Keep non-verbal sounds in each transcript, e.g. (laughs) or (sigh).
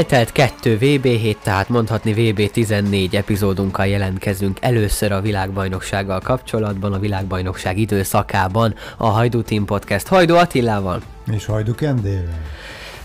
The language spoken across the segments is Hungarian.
Eltelt kettő VB hét, tehát mondhatni VB 14 epizódunkkal jelentkezünk először a világbajnoksággal kapcsolatban, a világbajnokság időszakában a Hajdú Team Podcast Hajdú Attilával. És Hajdú Kendével.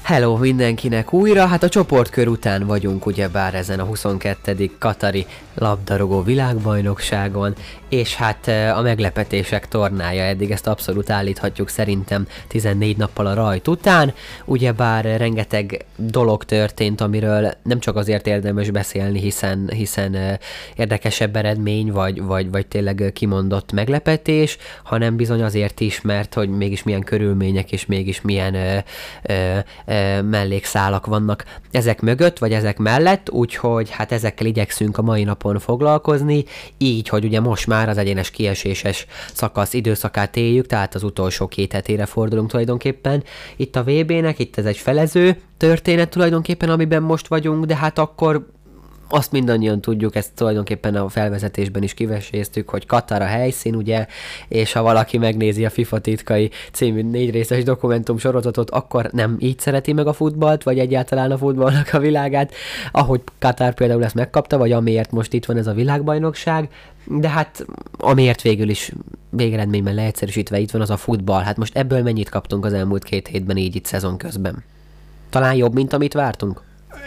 Hello mindenkinek újra, hát a csoportkör után vagyunk ugyebár ezen a 22. Katari labdarúgó világbajnokságon, és hát a meglepetések tornája eddig ezt abszolút állíthatjuk szerintem 14 nappal a rajt után, ugyebár rengeteg dolog történt, amiről nem csak azért érdemes beszélni, hiszen, hiszen érdekesebb eredmény, vagy, vagy, vagy tényleg kimondott meglepetés, hanem bizony azért is, mert hogy mégis milyen körülmények és mégis milyen ö, ö, ö, mellékszálak vannak ezek mögött, vagy ezek mellett, úgyhogy hát ezekkel igyekszünk a mai napon foglalkozni, így, hogy ugye most már az egyenes kieséses szakasz időszakát éljük, tehát az utolsó két hetére fordulunk tulajdonképpen. Itt a VB-nek, itt ez egy felező történet tulajdonképpen, amiben most vagyunk, de hát akkor azt mindannyian tudjuk, ezt tulajdonképpen a felvezetésben is kiveséztük, hogy Katar a helyszín, ugye, és ha valaki megnézi a FIFA titkai című négy részes dokumentum sorozatot, akkor nem így szereti meg a futballt, vagy egyáltalán a futballnak a világát, ahogy Katar például ezt megkapta, vagy amiért most itt van ez a világbajnokság, de hát amiért végül is végeredményben leegyszerűsítve itt van az a futball. Hát most ebből mennyit kaptunk az elmúlt két hétben így itt szezon közben? Talán jobb, mint amit vártunk?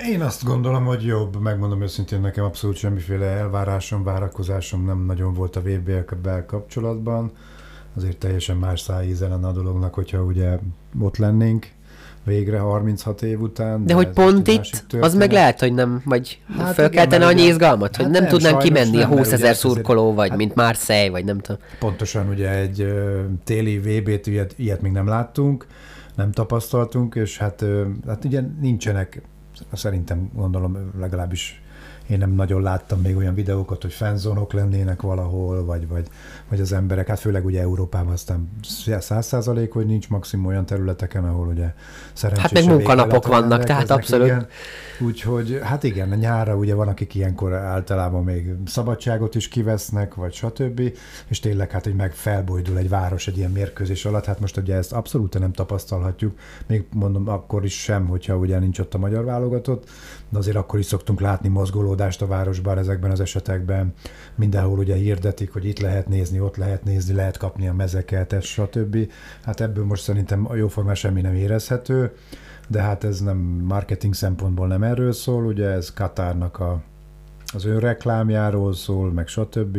Én azt gondolom, hogy jobb, megmondom őszintén, nekem abszolút semmiféle elvárásom, várakozásom nem nagyon volt a VB-kel kapcsolatban. Azért teljesen más szájíze lenne a dolognak, hogyha ugye ott lennénk végre 36 év után. De, de hogy pont itt, az meg lehet, hogy nem, vagy hát felkeltene annyi izgalmat, hát hogy nem, nem tudnánk kimenni a 20 ezer szurkoló, vagy hát, mint Marseille, vagy nem tudom. Pontosan ugye egy téli VB-t, ilyet, ilyet még nem láttunk, nem tapasztaltunk, és hát, hát ugye nincsenek szerintem gondolom legalábbis én nem nagyon láttam még olyan videókat, hogy fanzonok lennének valahol, vagy, vagy, vagy az emberek, hát főleg ugye Európában aztán száz százalék, hogy nincs maximum olyan területeken, ahol ugye szerencsés. Hát meg munkanapok vannak, tehát abszolút. Igen. Úgyhogy hát igen, nyára ugye van, akik ilyenkor általában még szabadságot is kivesznek, vagy stb. És tényleg hát, hogy meg felbojdul egy város egy ilyen mérkőzés alatt, hát most ugye ezt abszolút nem tapasztalhatjuk, még mondom akkor is sem, hogyha ugye nincs ott a magyar válogatott, de azért akkor is szoktunk látni mozgolódást a városban ezekben az esetekben. Mindenhol ugye hirdetik, hogy itt lehet nézni, ott lehet nézni, lehet kapni a mezeket, ez stb. Hát ebből most szerintem a jóformán semmi nem érezhető, de hát ez nem marketing szempontból nem erről szól, ugye ez Katárnak a az ő reklámjáról szól, meg stb.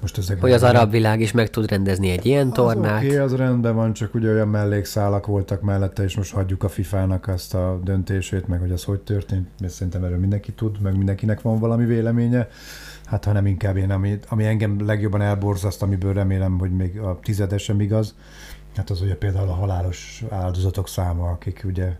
Most ezek hogy az arab világ is meg tud rendezni egy ilyen tornát. Oké, okay, az rendben van, csak ugye olyan mellékszálak voltak mellette, és most hagyjuk a FIFA-nak ezt a döntését, meg hogy az hogy történt, mert szerintem erről mindenki tud, meg mindenkinek van valami véleménye. Hát ha nem inkább én, ami, ami engem legjobban elborzaszt, amiből remélem, hogy még a tizedesem igaz, hát az ugye például a halálos áldozatok száma, akik ugye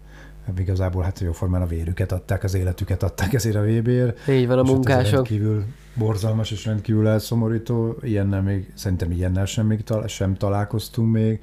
igazából hát jóformán a vérüket adták, az életüket adták ezért a VB-ért. Így van a munkások. rendkívül borzalmas és rendkívül elszomorító. Ilyennel még, szerintem ilyennel sem, még tal- sem találkoztunk még.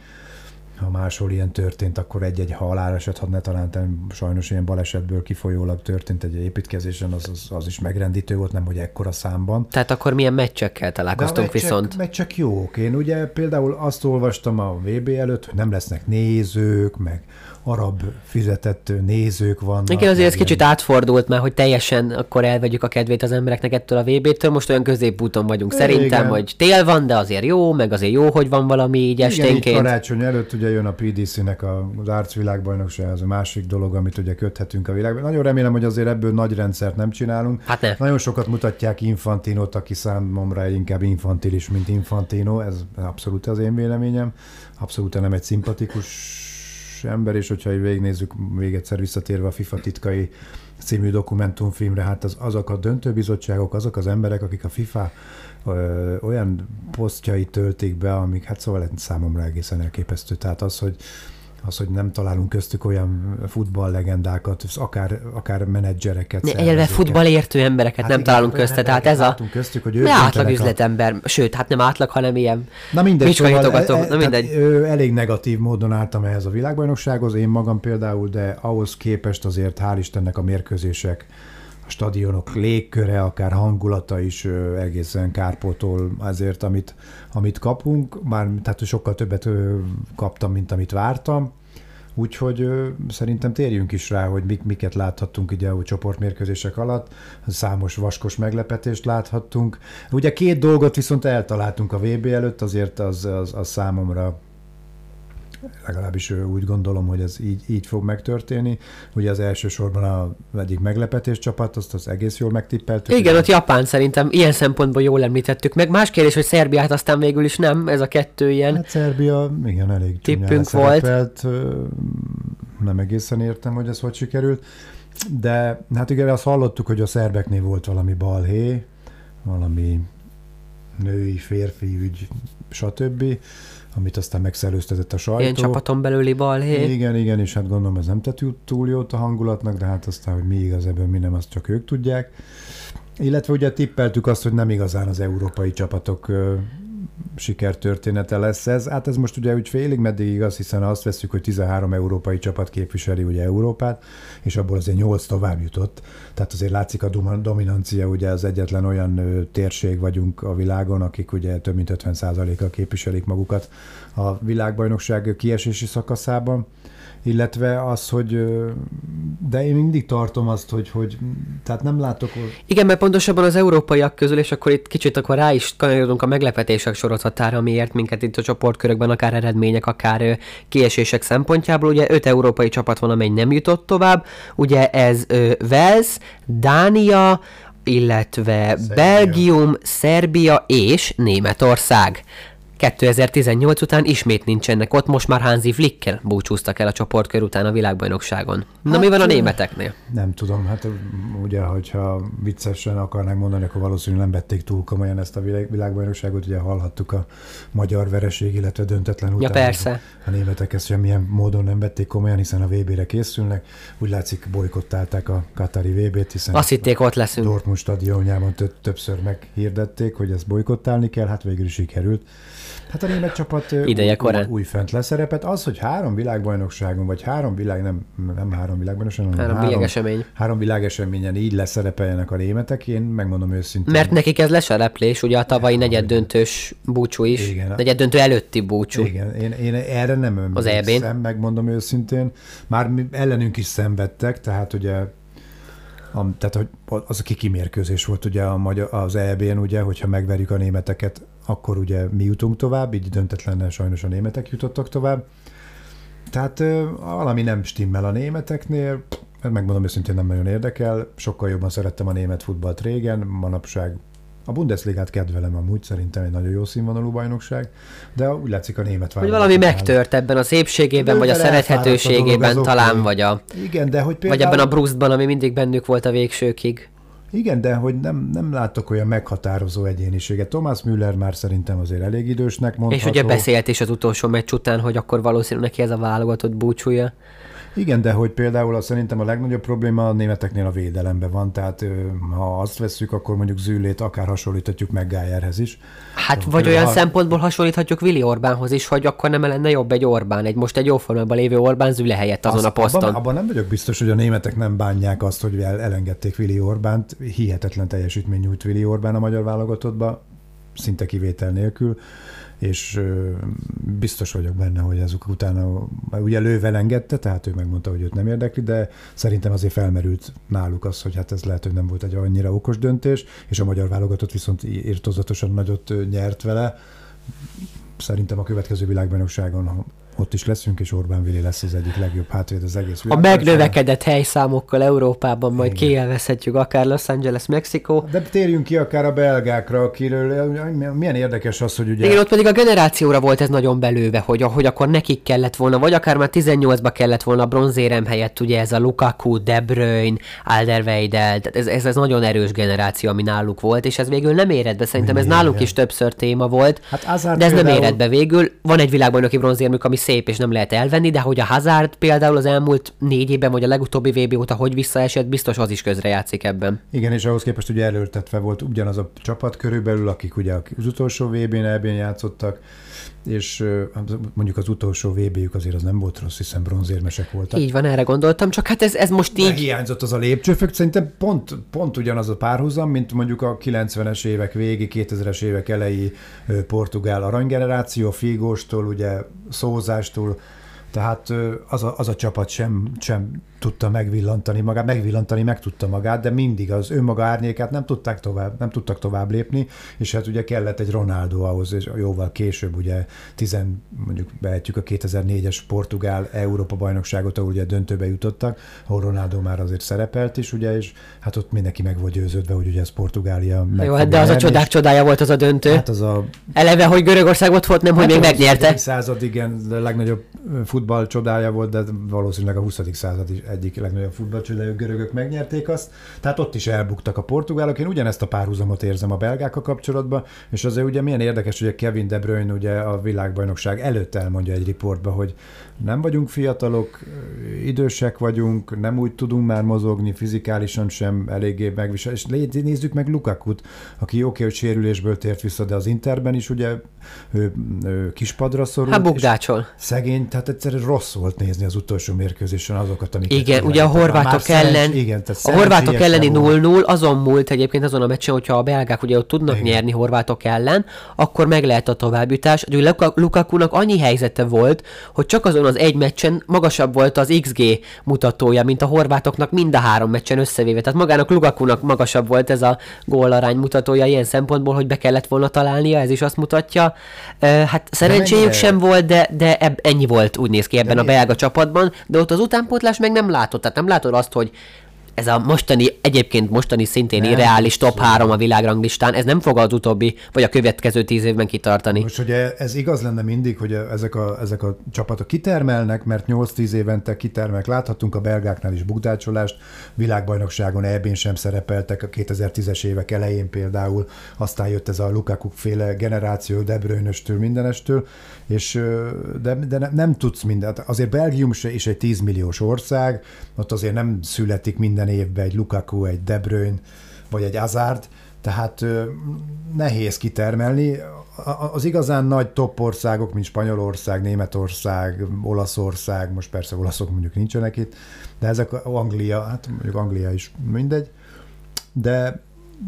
Ha máshol ilyen történt, akkor egy-egy haláleset, ha ne talán sajnos ilyen balesetből kifolyólag történt egy építkezésen, az, az, az is megrendítő volt, nem hogy ekkora számban. Tehát akkor milyen meccsekkel találkoztunk meccsek, viszont? Meccsek jók. Én ugye például azt olvastam a VB előtt, hogy nem lesznek nézők, meg arab fizetett nézők vannak. Igen, azért ez kicsit átfordult már, hogy teljesen akkor elvegyük a kedvét az embereknek ettől a VB-től. Most olyan középúton vagyunk Igen. szerintem, hogy tél van, de azért jó, meg azért jó, hogy van valami így Igen, esténként. Igen, karácsony előtt ugye jön a PDC-nek az Arc világbajnokság, az a másik dolog, amit ugye köthetünk a világban. Nagyon remélem, hogy azért ebből nagy rendszert nem csinálunk. Hát ne. Nagyon sokat mutatják Infantinot, aki számomra inkább infantilis, mint Infantino, ez abszolút az én véleményem. Abszolút nem egy szimpatikus ember, és hogyha végignézzük még egyszer visszatérve a FIFA titkai című dokumentumfilmre, hát az, azok a döntőbizottságok, azok az emberek, akik a FIFA ö, olyan posztjai töltik be, amik hát szóval számomra egészen elképesztő. Tehát az, hogy az, hogy nem találunk köztük olyan futballlegendákat, akár, akár menedzsereket. Egyelve futballértő embereket hát nem igen, találunk közte, tehát ez a köztük, hogy ők átlag üzletember, a... sőt, hát nem átlag, hanem ilyen Na mindegy, szóval, e, e, na mindegy. elég negatív módon álltam ehhez a világbajnoksághoz, én magam például, de ahhoz képest azért hál' Istennek a mérkőzések a stadionok légköre, akár hangulata is egészen kárpótol azért, amit, amit kapunk. Már tehát sokkal többet kaptam, mint amit vártam. Úgyhogy szerintem térjünk is rá, hogy mik, miket láthattunk ugye a csoportmérkőzések alatt. Számos vaskos meglepetést láthattunk. Ugye két dolgot viszont eltaláltunk a VB előtt, azért az, az, az számomra legalábbis úgy gondolom, hogy ez így, így fog megtörténni. Ugye az elsősorban a egyik meglepetés csapat, azt az egész jól megtippeltük. Igen, ott Japán szerintem ilyen szempontból jól említettük meg. Más kérdés, hogy Szerbiát aztán végül is nem, ez a kettő ilyen. Hát Szerbia, igen, elég tippünk volt. Nem egészen értem, hogy ez hogy sikerült. De hát igen, azt hallottuk, hogy a szerbeknél volt valami balhé, valami női, férfi ügy, stb amit aztán megszellőztetett a sajtó. Ilyen csapaton belüli balhé. Igen, igen, és hát gondolom ez nem tett túl jót a hangulatnak, de hát aztán, hogy mi igaz ebben, mi nem, azt csak ők tudják. Illetve ugye tippeltük azt, hogy nem igazán az európai csapatok sikertörténete lesz ez. Hát ez most ugye úgy félig meddig igaz, hiszen azt veszük, hogy 13 európai csapat képviseli ugye Európát, és abból azért 8 tovább jutott. Tehát azért látszik a dominancia, ugye az egyetlen olyan térség vagyunk a világon, akik ugye több mint 50%-kal képviselik magukat a világbajnokság kiesési szakaszában illetve az, hogy de én mindig tartom azt, hogy, hogy tehát nem látok... Hogy... Igen, mert pontosabban az európaiak közül, és akkor itt kicsit akkor rá is kanyarodunk a meglepetések sorozatára, miért minket itt a csoportkörökben akár eredmények, akár kiesések szempontjából. Ugye öt európai csapat van, amely nem jutott tovább. Ugye ez Wales, Dánia, illetve Szerbia. Belgium, Szerbia és Németország. 2018 után ismét nincsenek ott, most már Hansi Flickkel búcsúztak el a csoportkör után a világbajnokságon. Na hát, mi van a németeknél? Nem tudom, hát ugye, hogyha viccesen akarnánk mondani, akkor valószínűleg nem vették túl komolyan ezt a világbajnokságot, ugye hallhattuk a magyar vereség, illetve döntetlen után. Ja persze. A németek ezt semmilyen módon nem vették komolyan, hiszen a VB-re készülnek. Úgy látszik, bolykottálták a Katari VB-t, hiszen Azt hitték, ott leszünk. Dortmund stadionjában többször meghirdették, hogy ezt bolykottálni kell, hát végül is sikerült. Hát a német csapat Ideje korán. új, fent leszerepet. Az, hogy három világbajnokságon, vagy három világ, nem, nem három világbajnokságon, hanem három, három világesemény. Három világeseményen így leszerepeljenek a németek, én megmondom őszintén. Mert nekik ez lesereplés, ugye a tavalyi negyed döntős búcsú is, Igen. negyed döntő előtti búcsú. Igen, én, én erre nem az emlékszem, megmondom őszintén. Már ellenünk is szenvedtek, tehát ugye a, tehát hogy az a kikimérkőzés volt ugye a magyar, az EB-n, ugye, hogyha megverjük a németeket, akkor ugye mi jutunk tovább, így döntetlennel sajnos a németek jutottak tovább. Tehát valami nem stimmel a németeknél, megmondom őszintén nem nagyon érdekel, sokkal jobban szerettem a német futballt régen, manapság a Bundesligát kedvelem amúgy, szerintem egy nagyon jó színvonalú bajnokság, de úgy látszik a német Hogy valami megtört ebben a szépségében, vagy a szerethetőségében talán, okay. vagy a... Igen, de hogy például... Vagy ebben a Brustban, ami mindig bennük volt a végsőkig. Igen, de hogy nem, nem látok olyan meghatározó egyéniséget. Thomas Müller már szerintem azért elég idősnek mondható. És ugye beszélt is az utolsó meccs után, hogy akkor valószínűleg neki ez a válogatott búcsúja. Igen, de hogy például azt szerintem a legnagyobb probléma a németeknél a védelemben van, tehát ha azt vesszük, akkor mondjuk Züllét akár hasonlíthatjuk meg Gájerhez is. Hát vagy vagy olyan ha... szempontból hasonlíthatjuk Willi Orbánhoz is, hogy akkor nem lenne jobb egy Orbán, egy most egy jó formában lévő Orbán Züle helyett azon azt, a poszton. Abban, abban, nem vagyok biztos, hogy a németek nem bánják azt, hogy elengedték Willi Orbánt. Hihetetlen teljesítmény nyújt Willi Orbán a magyar válogatottba, szinte kivétel nélkül és biztos vagyok benne, hogy ezek utána, ugye lővel engedte, tehát ő megmondta, hogy őt nem érdekli, de szerintem azért felmerült náluk az, hogy hát ez lehet, hogy nem volt egy annyira okos döntés, és a magyar válogatott viszont írtozatosan nagyot nyert vele. Szerintem a következő világbajnokságon ott is leszünk, és Orbán Vili lesz az egyik legjobb hátvéd az egész A megnövekedett helyszámokkal Európában majd kielvezhetjük akár Los Angeles, Mexikó. De térjünk ki akár a belgákra, akiről milyen érdekes az, hogy ugye... Igen, ott pedig a generációra volt ez nagyon belőve, hogy, hogy akkor nekik kellett volna, vagy akár már 18-ba kellett volna a bronzérem helyett, ugye ez a Lukaku, De Bruyne, Alderweidel, tehát ez, ez, ez nagyon erős generáció, ami náluk volt, és ez végül nem éred be, szerintem ez náluk is többször téma volt, hát de ez nem éred be végül. Van egy világbajnoki bronzérmük, ami szép, és nem lehet elvenni, de hogy a Hazard például az elmúlt négy évben, vagy a legutóbbi VB óta hogy visszaesett, biztos az is közrejátszik ebben. Igen, és ahhoz képest ugye előltetve volt ugyanaz a csapat körülbelül, akik ugye az utolsó VB-n, EB-n játszottak, és mondjuk az utolsó VB-jük azért az nem volt rossz, hiszen bronzérmesek voltak. Így van, erre gondoltam, csak hát ez, ez most így... De hiányzott az a lépcsőfök, szerintem pont, pont ugyanaz a párhuzam, mint mondjuk a 90-es évek végi, 2000-es évek elejé portugál aranygeneráció, Figóstól, ugye Szózástól, Tehát az a, az a csapat sem, sem tudta megvillantani magát, megvillantani meg tudta magát, de mindig az önmaga árnyékát nem tudták tovább, nem tudtak tovább lépni, és hát ugye kellett egy Ronaldo ahhoz, és jóval később ugye tizen, mondjuk behetjük a 2004-es Portugál Európa bajnokságot, ahol ugye döntőbe jutottak, ahol Ronaldo már azért szerepelt is, ugye, és hát ott mindenki meg volt győződve, hogy ugye ez Portugália meg Jó, hát de az a csodák csodája volt az a döntő. Hát az a... Eleve, hogy Görögország ott volt, nem, hát hogy még megnyerte. A század, igen, a legnagyobb futball csodája volt, de valószínűleg a 20. század is egyik legnagyobb futballcsodája, görögök megnyerték azt. Tehát ott is elbuktak a portugálok. Én ugyanezt a párhuzamot érzem a belgákkal kapcsolatban, és azért ugye milyen érdekes, hogy Kevin De Bruyne ugye a világbajnokság előtt elmondja egy riportba, hogy nem vagyunk fiatalok, idősek vagyunk, nem úgy tudunk már mozogni, fizikálisan sem eléggé megvisel. És nézzük meg Lukakut, aki oké, hogy sérülésből tért vissza, de az Interben is ugye ő, ő kispadra szorult. Hát bukdácsol. Szegény, tehát egyszerűen rossz volt nézni az utolsó mérkőzésen azokat, amiket Igen, ugye a horvátok ellen, igen, a horvátok elleni 0-0 azon múlt egyébként azon a meccsen, hogyha a belgák ugye ott tudnak igen. nyerni horvátok ellen, akkor meg lehet a továbbjutás. Ugye Lukakunak annyi helyzete volt, hogy csak azon az egy meccsen magasabb volt az XG mutatója, mint a horvátoknak mind a három meccsen összevéve. Tehát magának Lukakunak magasabb volt ez a gólarány mutatója ilyen szempontból, hogy be kellett volna találnia, ez is azt mutatja. Hát szerencséjük sem volt, de, de eb, ennyi volt úgy néz ki ebben de a belga csapatban, de ott az utánpótlás meg nem látott. Tehát nem látod azt, hogy ez a mostani, egyébként mostani szintén nem, irreális top 3 a világranglistán, ez nem fog az utóbbi, vagy a következő tíz évben kitartani. Most ugye ez igaz lenne mindig, hogy ezek a, ezek a csapatok kitermelnek, mert 8-10 évente kitermelnek. Láthattunk a belgáknál is bukdácsolást, világbajnokságon eb sem szerepeltek a 2010-es évek elején például, aztán jött ez a Lukaku féle generáció, De Bruyne-östől, mindenestől, és de, de nem, nem tudsz mindent. Azért Belgium is egy 10 milliós ország, ott azért nem születik minden évben egy Lukaku, egy De Bruyne, vagy egy Hazard, tehát nehéz kitermelni. Az igazán nagy top országok, mint Spanyolország, Németország, Olaszország, most persze olaszok mondjuk nincsenek itt, de ezek Anglia, hát mondjuk Anglia is mindegy, de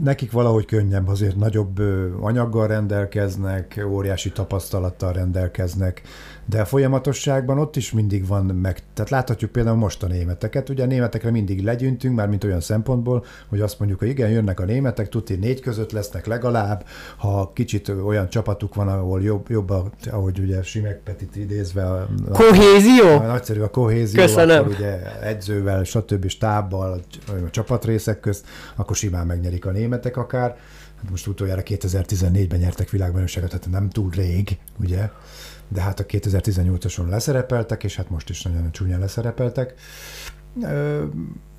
nekik valahogy könnyebb, azért nagyobb anyaggal rendelkeznek, óriási tapasztalattal rendelkeznek, de a folyamatosságban ott is mindig van meg. Tehát láthatjuk például most a németeket, ugye a németekre mindig legyüntünk, már mint olyan szempontból, hogy azt mondjuk, hogy igen, jönnek a németek, tuti négy között lesznek legalább, ha kicsit olyan csapatuk van, ahol jobb, jobb a, ahogy ugye Simek Petit idézve. A, kohézió? A, a, nagyszerű a kohézió, Köszönöm. akkor ugye edzővel, stb. stábbal, a csapatrészek közt, akkor simán megnyerik a németek akár. Hát most utoljára 2014-ben nyertek világbajnokságot, tehát nem túl rég, ugye? De hát a 2018-ason leszerepeltek, és hát most is nagyon csúnyán leszerepeltek.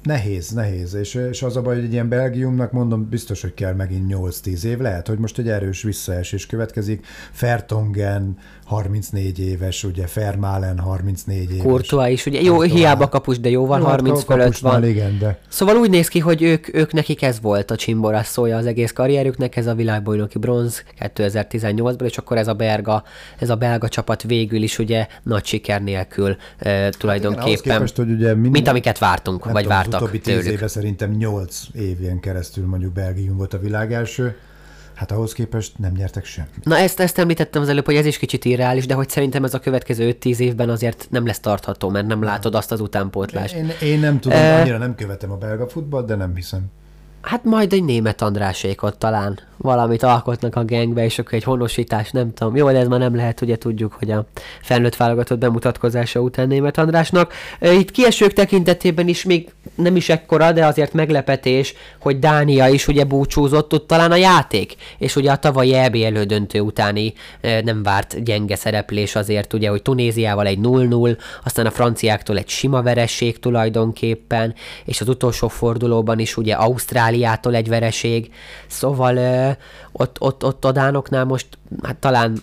Nehéz, nehéz, és, és az a baj, hogy egy ilyen Belgiumnak mondom, biztos, hogy kell megint 8-10 év. Lehet, hogy most egy erős visszaesés következik. Fertongen 34 éves, ugye Fermalen 34 éves. Courtois is, ugye jó, Courtois. hiába kapus, de jóval jó, 30 hát fölött van. Igen, de... Szóval úgy néz ki, hogy ők, ők nekik ez volt a csimborás szója az egész karrierüknek, ez a világbajnoki bronz 2018-ban, és akkor ez a belga, ez a belga csapat végül is ugye nagy siker nélkül e, tulajdonképpen, hát igen, képest, hogy ugye minden, mint amiket vártunk, vagy vártak utóbbi tíz éve szerintem 8 évén keresztül mondjuk Belgium volt a világ első, Hát ahhoz képest nem nyertek semmit. Na ezt, ezt említettem az előbb, hogy ez is kicsit irreális, de hogy szerintem ez a következő 5-10 évben azért nem lesz tartható, mert nem látod azt az utánpótlást. Én, én nem tudom, e... annyira nem követem a belga futballt, de nem hiszem. Hát majd egy német Andrásékot talán valamit alkotnak a gengbe, és akkor egy honosítás, nem tudom. Jó, de ez már nem lehet, ugye tudjuk, hogy a felnőtt válogatott bemutatkozása után német Andrásnak. Itt kiesők tekintetében is még nem is ekkora, de azért meglepetés, hogy Dánia is ugye búcsúzott ott talán a játék, és ugye a tavalyi EB elődöntő utáni nem várt gyenge szereplés azért, ugye, hogy Tunéziával egy 0-0, aztán a franciáktól egy sima veresség tulajdonképpen, és az utolsó fordulóban is ugye Ausztráliától egy vereség, szóval ott, ott, ott a Dánoknál most hát talán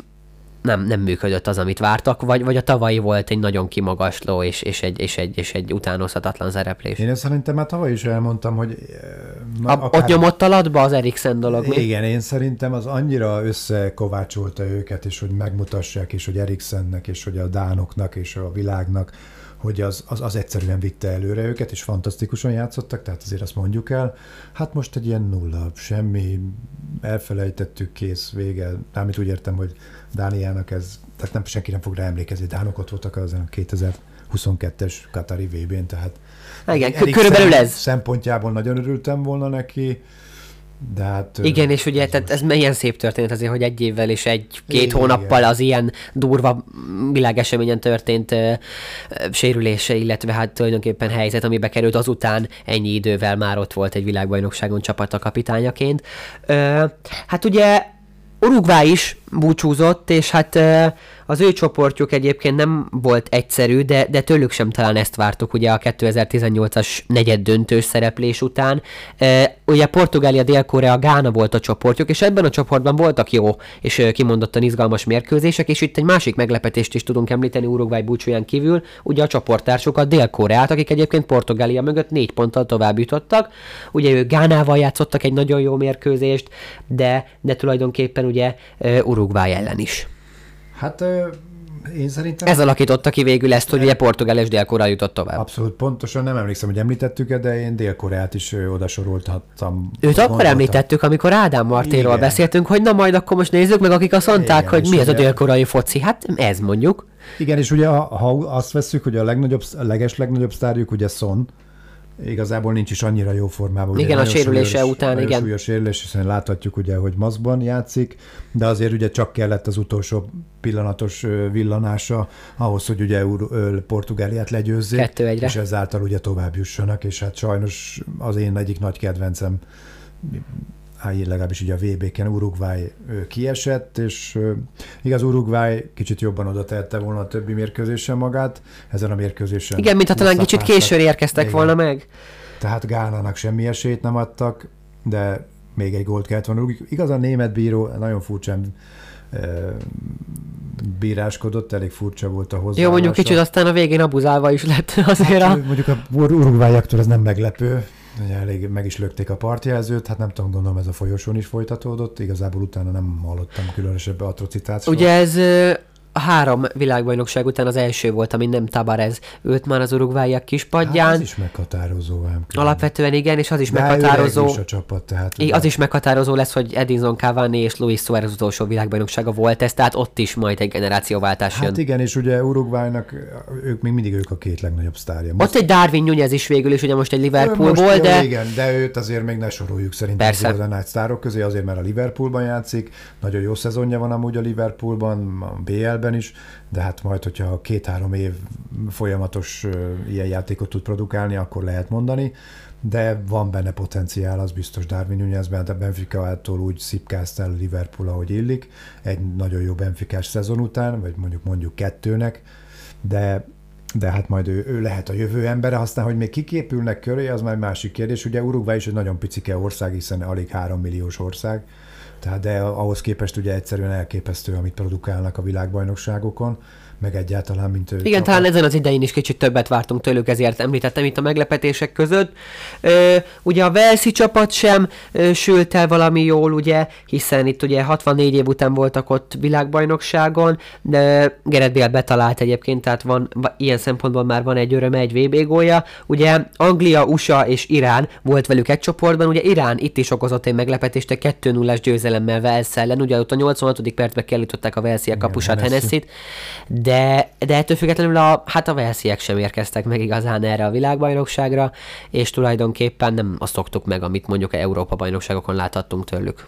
nem, nem működött az, amit vártak, vagy, vagy a tavalyi volt egy nagyon kimagasló és, és, egy, és, egy, és egy utánozhatatlan szereplés. Én ezt szerintem már tavaly is elmondtam, hogy... Na, a, akár... Ott nyomott alatba az Eriksen dolog, mi? Igen, én szerintem az annyira összekovácsolta őket, és hogy megmutassák, és hogy Eriksennek, és hogy a Dánoknak, és a világnak, hogy az, az, az egyszerűen vitte előre őket, és fantasztikusan játszottak, tehát azért azt mondjuk el. Hát most egy ilyen nulla, semmi, elfelejtettük, kész, vége. Amit úgy értem, hogy Dániának ez, tehát nem, senki nem fog rá emlékezni, Dánok ott voltak az a 2022-es Katari VB-n, tehát igen, körülbelül ez. Szempontjából nagyon örültem volna neki, de hát, Igen, és ugye tehát ez milyen szép történet azért, hogy egy évvel és egy-két hónappal az ilyen durva világeseményen történt uh, sérülése, illetve hát tulajdonképpen helyzet, amibe került azután ennyi idővel már ott volt egy világbajnokságon csapata kapitányaként. Uh, hát ugye Uruguay is búcsúzott, és hát az ő csoportjuk egyébként nem volt egyszerű, de, de tőlük sem talán ezt vártuk ugye a 2018-as negyed döntős szereplés után. E, ugye Portugália, Dél-Korea, Gána volt a csoportjuk, és ebben a csoportban voltak jó és kimondottan izgalmas mérkőzések, és itt egy másik meglepetést is tudunk említeni Uruguay búcsúján kívül, ugye a csoporttársukat Dél-Koreát, akik egyébként Portugália mögött négy ponttal tovább jutottak. Ugye ők Gánával játszottak egy nagyon jó mérkőzést, de, de tulajdonképpen ugye Uruguay ellen is. Hát én szerintem... Ez alakította ki végül ezt, hogy ugye Portugál és Dél-Korea jutott tovább. Abszolút pontosan, nem emlékszem, hogy említettük-e, de én Dél-Koreát is oda. Őt akkor említettük, amikor Ádám Martéról beszéltünk, hogy na majd akkor most nézzük meg, akik azt mondták, Igen, hogy mi ez a dél-koreai foci. Hát ez mondjuk. Igen, és ugye ha azt veszük, hogy a legnagyobb, a leges legnagyobb sztárjuk ugye Son, igazából nincs is annyira jó formában. Igen, a sérülése súlyos, után, igen. Súlyos sérülés, hiszen láthatjuk ugye, hogy maszkban játszik, de azért ugye csak kellett az utolsó pillanatos villanása ahhoz, hogy ugye Portugáliát legyőzzék, Kettő egyre. és ezáltal ugye tovább jussanak, és hát sajnos az én egyik nagy kedvencem legalábbis ugye a VB-ken Uruguay kiesett, és igaz Uruguay kicsit jobban oda tehette volna a többi mérkőzésen magát, ezen a mérkőzésen. Igen, mint ha talán kicsit későn érkeztek Igen. volna meg. Tehát Gánának semmi esélyt nem adtak, de még egy gólt kellett volna. Igaz, a német bíró nagyon furcsán bíráskodott, elég furcsa volt a hozzá. Jó, mondjuk kicsit aztán a végén abuzálva is lett azért. Hát, a... Mondjuk a Uruguayaktól ez nem meglepő, elég meg is lökték a partjelzőt, hát nem tudom, gondolom ez a folyosón is folytatódott, igazából utána nem hallottam különösebb atrocitációt. Ugye ez a három világbajnokság után az első volt, ami nem Tabarez ült már az urugváiak kispadján. Hát az is meghatározó. Ám Alapvetően igen, és az is De meghatározó. Is a csapat, tehát az is meghatározó lesz, hogy Edinson Cavani és Luis Suarez utolsó világbajnoksága volt ez, tehát ott is majd egy generációváltás hát jön. Hát igen, és ugye Uruguaynak ők még mindig ők a két legnagyobb sztárja. Most... Ott egy Darwin Nunez is végül is, ugye most egy Liverpoolból, most, de... Jó, igen, de őt azért még ne soroljuk szerintem Persze. az nagy sztárok közé, azért mert a Liverpoolban játszik, nagyon jó szezonja van amúgy a Liverpoolban, a BL-ben is, de hát majd, hogyha két-három év folyamatos ilyen játékot tud produkálni, akkor lehet mondani, de van benne potenciál, az biztos Darwin Nunezben, de által úgy szipkázt el Liverpool, ahogy illik, egy nagyon jó Benficás szezon után, vagy mondjuk mondjuk kettőnek, de de hát majd ő, ő lehet a jövő embere, aztán, hogy még kiképülnek köré, az már másik kérdés. Ugye Uruguay is egy nagyon picike ország, hiszen alig három milliós ország, tehát de ahhoz képest ugye egyszerűen elképesztő, amit produkálnak a világbajnokságokon meg egyáltalán, mint ő. Igen, talán ezen az idején is kicsit többet vártunk tőlük, ezért említettem itt a meglepetések között. Ö, ugye a Velszi csapat sem ö, sült el valami jól, ugye, hiszen itt ugye 64 év után voltak ott világbajnokságon, de Gerett Bél betalált egyébként, tehát van, ilyen szempontból már van egy öröme, egy VB gólja. Ugye Anglia, USA és Irán volt velük egy csoportban, ugye Irán itt is okozott egy meglepetést, egy 2 0 győzelemmel Velsz ellen, ugye ott a 86. percben kiállították a Velsziek kapusát Hennessy-t, de, de ettől függetlenül a, hát a Velsziek sem érkeztek meg igazán erre a világbajnokságra, és tulajdonképpen nem azt szoktuk meg, amit mondjuk a Európa bajnokságokon láthattunk tőlük.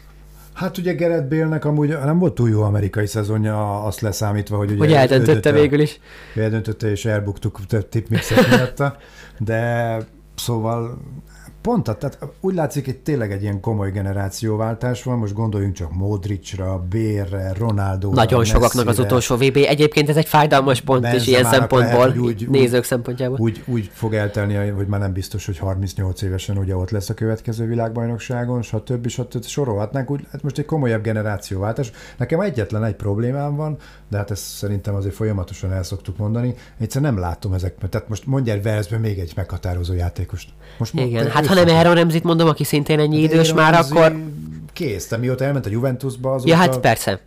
Hát ugye Gerett Bélnek amúgy nem volt túl jó amerikai szezonja, azt leszámítva, hogy ugye... Hogy eldöntötte végül is. Eldöntötte, és elbuktuk több tipmixet miatta, de szóval pont, tehát úgy látszik, hogy tényleg egy ilyen komoly generációváltás van, most gondoljunk csak Modricra, Bérre, Ronaldo. Nagyon sokaknak az utolsó VB. Egyébként ez egy fájdalmas pont Benzemának is ilyen szempontból, lehet, úgy, nézők szempontjából. Úgy, úgy fog eltelni, hogy már nem biztos, hogy 38 évesen ugye ott lesz a következő világbajnokságon, stb. stb. sorolhatnánk. Úgy, hát most egy komolyabb generációváltás. Nekem egyetlen egy problémám van, de hát ezt szerintem azért folyamatosan el szoktuk mondani. Egyszer nem látom ezek, tehát most mondjál Velszben még egy meghatározó játékost. Most Igen, hát ha nem Aaron Remzit mondom, aki szintén ennyi idős már, akkor... Kész, de mióta elment a Juventusba, azóta... Ja, hát persze.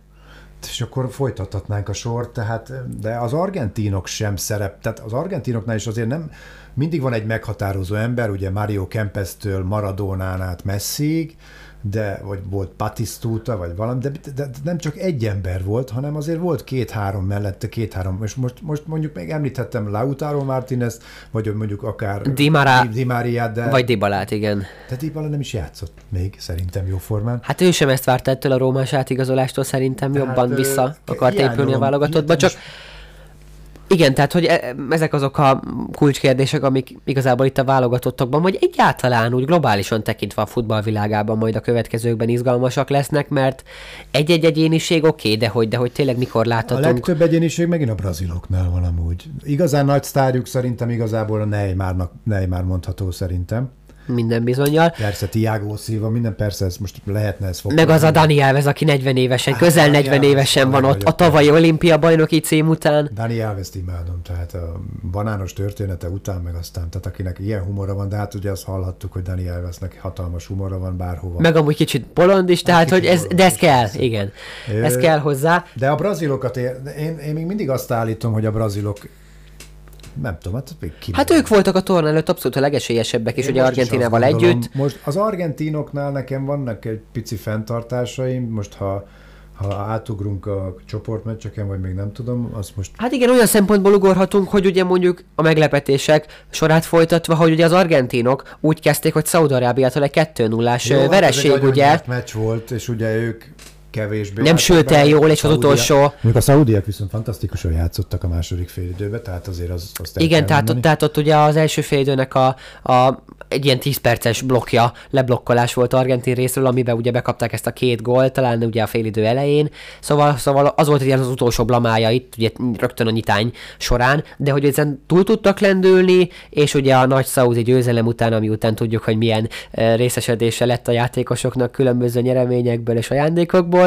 és akkor folytathatnánk a sort, tehát, de az argentinok sem szerep, tehát az argentinoknál is azért nem, mindig van egy meghatározó ember, ugye Mario Kempes-től Maradonán át Messiig, de, vagy volt Patisztúta, vagy valami, de, de, de, nem csak egy ember volt, hanem azért volt két-három mellette, két-három, és most, most mondjuk még említhettem Lautaro Martinez, vagy mondjuk akár Di, Mara, Di Maria, de... Vagy Dibalát, igen. De Dybala nem is játszott még, szerintem jó formán. Hát ő sem ezt várta ettől a rómás átigazolástól, szerintem Tehát, jobban vissza akart épülni a válogatottba, csak... Is igen, tehát hogy e, ezek azok a kulcskérdések, amik igazából itt a válogatottokban, vagy egyáltalán úgy globálisan tekintve a futballvilágában majd a következőkben izgalmasak lesznek, mert egy-egy egyéniség oké, okay, de hogy, de hogy tényleg mikor láthatunk. A legtöbb egyéniség megint a braziloknál van amúgy. Igazán nagy sztárjuk szerintem igazából a Neymarnak, Neymar mondható szerintem minden bizonyal. Persze, Tiago Silva, minden persze, ez most lehetne ez fogni. Meg az a Dani Alves, aki 40 évesen, hát, közel 40 Alves, évesen van ott, a tavalyi olimpia bajnoki cím után. Dani Alves-t imádom, tehát a banános története után, meg aztán, tehát akinek ilyen humora van, de hát ugye azt hallhattuk, hogy Dani Alvesnek hatalmas humora van bárhova. Meg amúgy kicsit bolond is, tehát, hogy ez, de ez kell, persze. igen. Ez kell hozzá. De a brazilokat, én, én, én még mindig azt állítom, hogy a brazilok nem tudom, hát ki Hát ők voltak a torna előtt abszolút a legesélyesebbek, és ugye Argentinával együtt. Most az argentinoknál nekem vannak egy pici fenntartásaim, most ha ha átugrunk a csoportmeccseken, vagy még nem tudom, az most... Hát igen, olyan szempontból ugorhatunk, hogy ugye mondjuk a meglepetések sorát folytatva, hogy ugye az argentinok úgy kezdték, hogy Szaudarábiától egy 2-0-ás vereség, hát ugye. meccs volt, és ugye ők kevésbé. Nem sült el jól, és az utolsó... Mondjuk a szaudiak viszont fantasztikusan játszottak a második félidőbe, tehát azért az, azt Igen, tehát ott, tehát ott ugye az első félidőnek a, a egy ilyen 10 perces blokja, leblokkolás volt Argentin részről, amiben ugye bekapták ezt a két gólt, talán ugye a félidő elején. Szóval, szóval az volt ilyen az utolsó blamája itt, ugye rögtön a nyitány során, de hogy ezen túl tudtak lendülni, és ugye a nagy szaudi győzelem után, ami után tudjuk, hogy milyen részesedése lett a játékosoknak különböző nyereményekből és ajándékokból,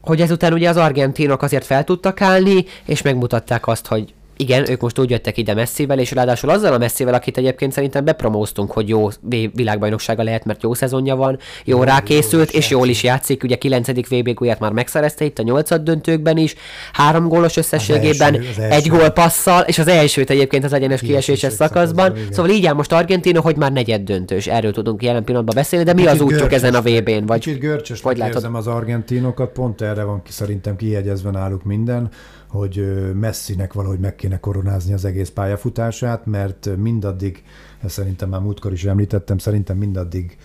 hogy ezután ugye az argentinok azért fel tudtak állni, és megmutatták azt, hogy igen, ők most úgy jöttek ide messzivel, és ráadásul azzal a messzivel, akit egyébként szerintem bepromóztunk, hogy jó világbajnoksága lehet, mert jó szezonja van, jó, jó rákészült, jó és jól is játszik, ugye 9. VB gólját már megszerezte itt a 8 döntőkben is, három gólos összességében, az első, az egy gól passzal, és az elsőt egyébként az egyenes kieséses szakaszban. szakaszban szóval így áll most Argentina, hogy már negyed döntős, erről tudunk jelen pillanatban beszélni, de mi Kicsit az útjuk ezen a VB-n? Vagy, Kicsit görcsös, hogy látod? az argentinokat, pont erre van ki szerintem kiegyezve náluk minden, hogy Messinek valahogy meg kéne koronázni az egész pályafutását, mert mindaddig, szerintem már múltkor is említettem, szerintem mindaddig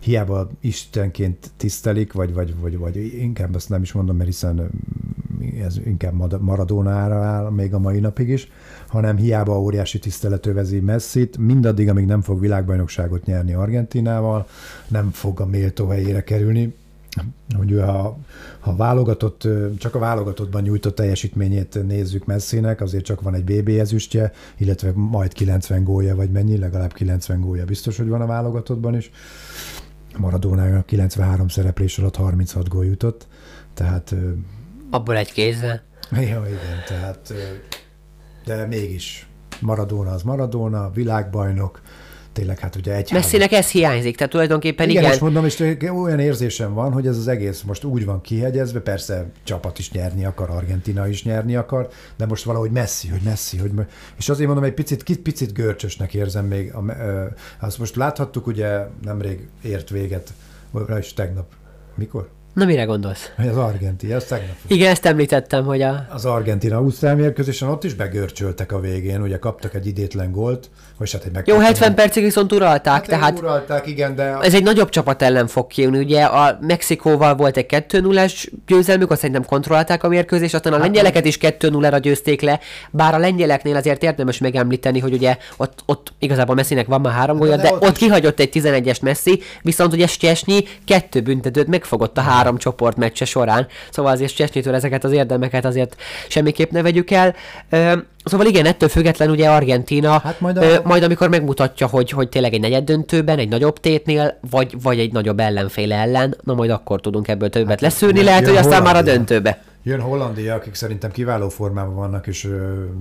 hiába istenként tisztelik, vagy, vagy, vagy, vagy inkább ezt nem is mondom, mert hiszen ez inkább Maradónára áll még a mai napig is, hanem hiába óriási tisztelet övezi Messit, mindaddig, amíg nem fog világbajnokságot nyerni Argentinával, nem fog a méltó helyére kerülni, hogy ha, ha válogatott, csak a válogatottban nyújtott teljesítményét nézzük Messinek, azért csak van egy BB ezüstje, illetve majd 90 gólya, vagy mennyi, legalább 90 gólya biztos, hogy van a válogatottban is. Maradónának 93 szereplés alatt 36 gól jutott, tehát... Abból egy kézzel? (laughs) Ja, igen, tehát de mégis Maradona az Maradona, világbajnok, tényleg hát ugye egy Messzinek ez hiányzik, tehát tulajdonképpen igen. Igen, most mondom, és olyan érzésem van, hogy ez az egész most úgy van kihegyezve, persze csapat is nyerni akar, Argentina is nyerni akar, de most valahogy messzi, hogy messzi, hogy és azért mondom, egy picit, picit görcsösnek érzem még, azt most láthattuk, ugye nemrég ért véget, és tegnap, mikor? Na mire gondolsz? Az Argentina, az tegnap. Igen, ezt említettem, hogy a... Az Argentina Ausztrál mérkőzésen ott is begörcsöltek a végén, ugye kaptak egy idétlen gólt, vagy hát egy Jó, 70 percig viszont uralták, hát tehát... Uralták, igen, de... Ez egy nagyobb csapat ellen fog kijönni, ugye a Mexikóval volt egy 2 0 győzelmük, azt szerintem kontrollálták a mérkőzést, aztán a hát, lengyeleket is 2-0-ra győzték le, bár a lengyeleknél azért érdemes megemlíteni, hogy ugye ott, ott igazából Messinek van már három gólya, de, de ott, ott kihagyott egy 11-es Messi, viszont ugye Stesnyi kettő büntetőt megfogott a három csoport meccse során, szóval azért Stesnyitől ezeket az érdemeket azért semmiképp ne vegyük el. Szóval igen, ettől független ugye Argentina, hát majd, a... ö, majd amikor megmutatja, hogy, hogy tényleg egy negyed döntőben, egy nagyobb tétnél, vagy, vagy egy nagyobb ellenféle ellen, na majd akkor tudunk ebből többet hát, leszűrni, lehet, hogy aztán már a döntőbe. Jön Hollandia, akik szerintem kiváló formában vannak, és